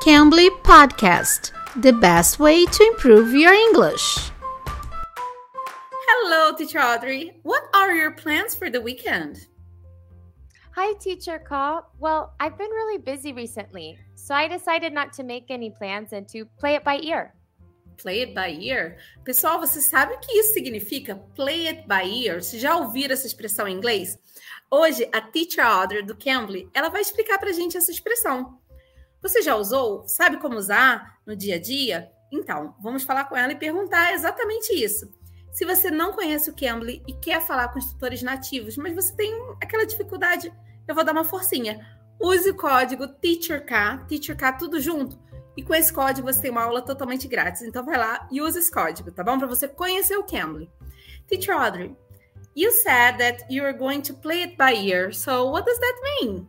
Cambly Podcast, the best way to improve your English. Hello, Teacher Audrey. What are your plans for the weekend? Hi, Teacher Ka. Well, I've been really busy recently, so I decided not to make any plans and to play it by ear. Play it by ear? Pessoal, você sabe o que isso significa? Play it by ear. Você já ouviram essa expressão em inglês? Hoje, a Teacher Audrey do Cambly, ela vai explicar pra gente essa expressão. Você já usou? Sabe como usar no dia a dia? Então, vamos falar com ela e perguntar exatamente isso. Se você não conhece o Cambly e quer falar com instrutores nativos, mas você tem aquela dificuldade, eu vou dar uma forcinha. Use o código TEACHERK, TEACHERK tudo junto, e com esse código você tem uma aula totalmente grátis. Então vai lá e use esse código, tá bom? Para você conhecer o Cambly. Teacher Audrey, you said that you are going to play it by ear. So what does that mean?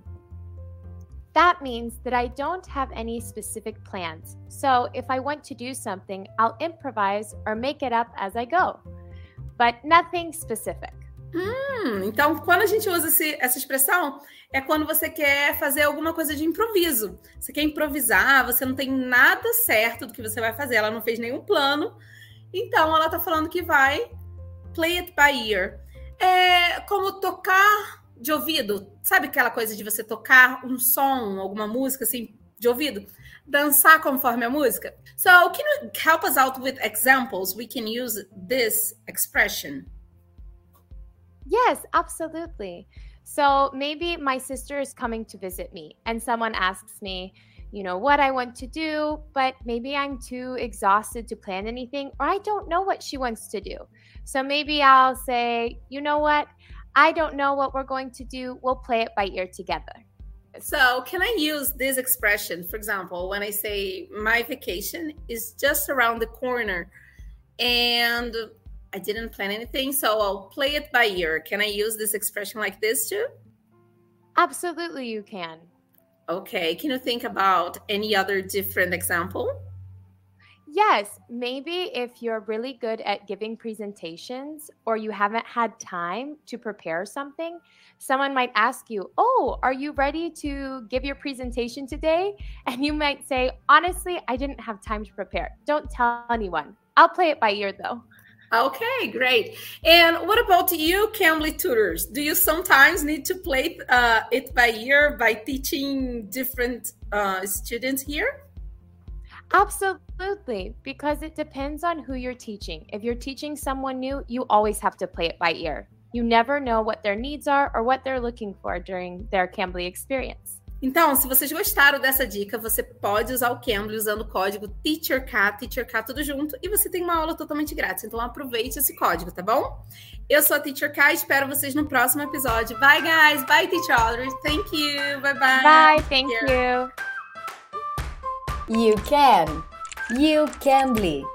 That means that I don't have any specific plans. So if I want to do something, I'll improvise or make it up as I go, but nothing specific. Hum, então, quando a gente usa esse, essa expressão, é quando você quer fazer alguma coisa de improviso. Você quer improvisar, você não tem nada certo do que você vai fazer, ela não fez nenhum plano. Então, ela tá falando que vai play it by ear. É como tocar de ouvido, sabe aquela coisa de você tocar um som, alguma música assim de ouvido, dançar conforme a música? So, can you help us out with examples we can use this expression? Yes, absolutely. So, maybe my sister is coming to visit me and someone asks me, you know, what I want to do, but maybe I'm too exhausted to plan anything or I don't know what she wants to do. So maybe I'll say, you know what? I don't know what we're going to do. We'll play it by ear together. So, can I use this expression? For example, when I say my vacation is just around the corner and I didn't plan anything, so I'll play it by ear. Can I use this expression like this too? Absolutely, you can. Okay. Can you think about any other different example? Yes, maybe if you're really good at giving presentations or you haven't had time to prepare something, someone might ask you, Oh, are you ready to give your presentation today? And you might say, Honestly, I didn't have time to prepare. Don't tell anyone. I'll play it by ear though. Okay, great. And what about you, Cambly tutors? Do you sometimes need to play uh, it by ear by teaching different uh, students here? Absolutely, because it depends on who you're teaching. If you're teaching someone new, you always have to play it by ear. You never know what their needs are or what they're looking for during their Cambly experience. Então, se vocês gostaram dessa dica, você pode usar o Cambly usando o código TEACHERK, TEACHERK tudo junto, e você tem uma aula totalmente grátis. Então, aproveite esse código, tá bom? Eu sou a Teacher K, espero vocês no próximo episódio. Bye, guys! Bye, Teacher Audrey! Thank you! Bye-bye! Bye, thank you! You can. You can be.